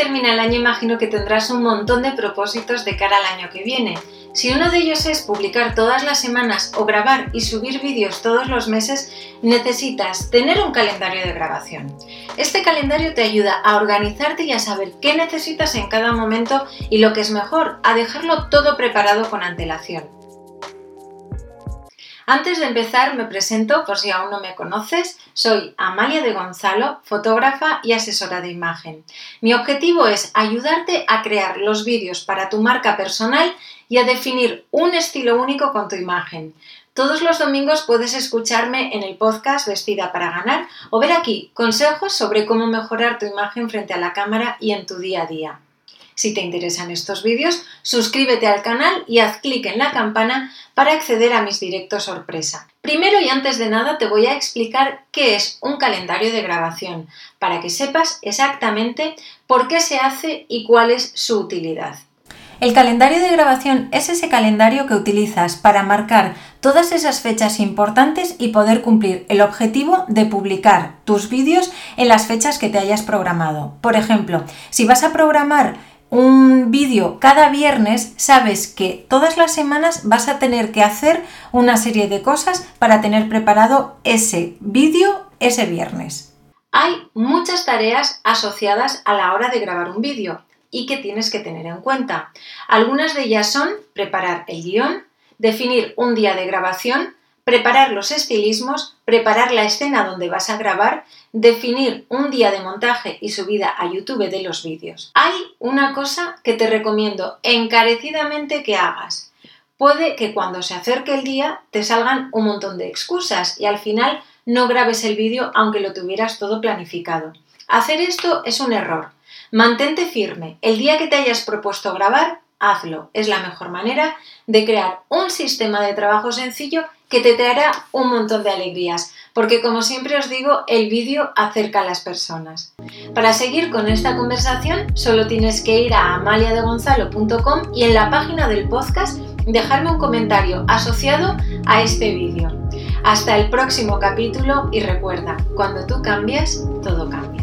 termina el año imagino que tendrás un montón de propósitos de cara al año que viene. Si uno de ellos es publicar todas las semanas o grabar y subir vídeos todos los meses, necesitas tener un calendario de grabación. Este calendario te ayuda a organizarte y a saber qué necesitas en cada momento y lo que es mejor, a dejarlo todo preparado con antelación. Antes de empezar me presento por si aún no me conoces, soy Amalia de Gonzalo, fotógrafa y asesora de imagen. Mi objetivo es ayudarte a crear los vídeos para tu marca personal y a definir un estilo único con tu imagen. Todos los domingos puedes escucharme en el podcast Vestida para Ganar o ver aquí consejos sobre cómo mejorar tu imagen frente a la cámara y en tu día a día. Si te interesan estos vídeos, suscríbete al canal y haz clic en la campana para acceder a mis directos sorpresa. Primero y antes de nada te voy a explicar qué es un calendario de grabación, para que sepas exactamente por qué se hace y cuál es su utilidad. El calendario de grabación es ese calendario que utilizas para marcar todas esas fechas importantes y poder cumplir el objetivo de publicar tus vídeos en las fechas que te hayas programado. Por ejemplo, si vas a programar un vídeo cada viernes, sabes que todas las semanas vas a tener que hacer una serie de cosas para tener preparado ese vídeo ese viernes. Hay muchas tareas asociadas a la hora de grabar un vídeo y que tienes que tener en cuenta. Algunas de ellas son preparar el guion, definir un día de grabación, preparar los estilismos, preparar la escena donde vas a grabar, definir un día de montaje y subida a YouTube de los vídeos. Hay una cosa que te recomiendo encarecidamente que hagas. Puede que cuando se acerque el día te salgan un montón de excusas y al final no grabes el vídeo aunque lo tuvieras todo planificado. Hacer esto es un error. Mantente firme. El día que te hayas propuesto grabar, hazlo. Es la mejor manera de crear un sistema de trabajo sencillo que te traerá un montón de alegrías, porque como siempre os digo, el vídeo acerca a las personas. Para seguir con esta conversación, solo tienes que ir a amaliadegonzalo.com y en la página del podcast dejarme un comentario asociado a este vídeo. Hasta el próximo capítulo y recuerda, cuando tú cambias, todo cambia.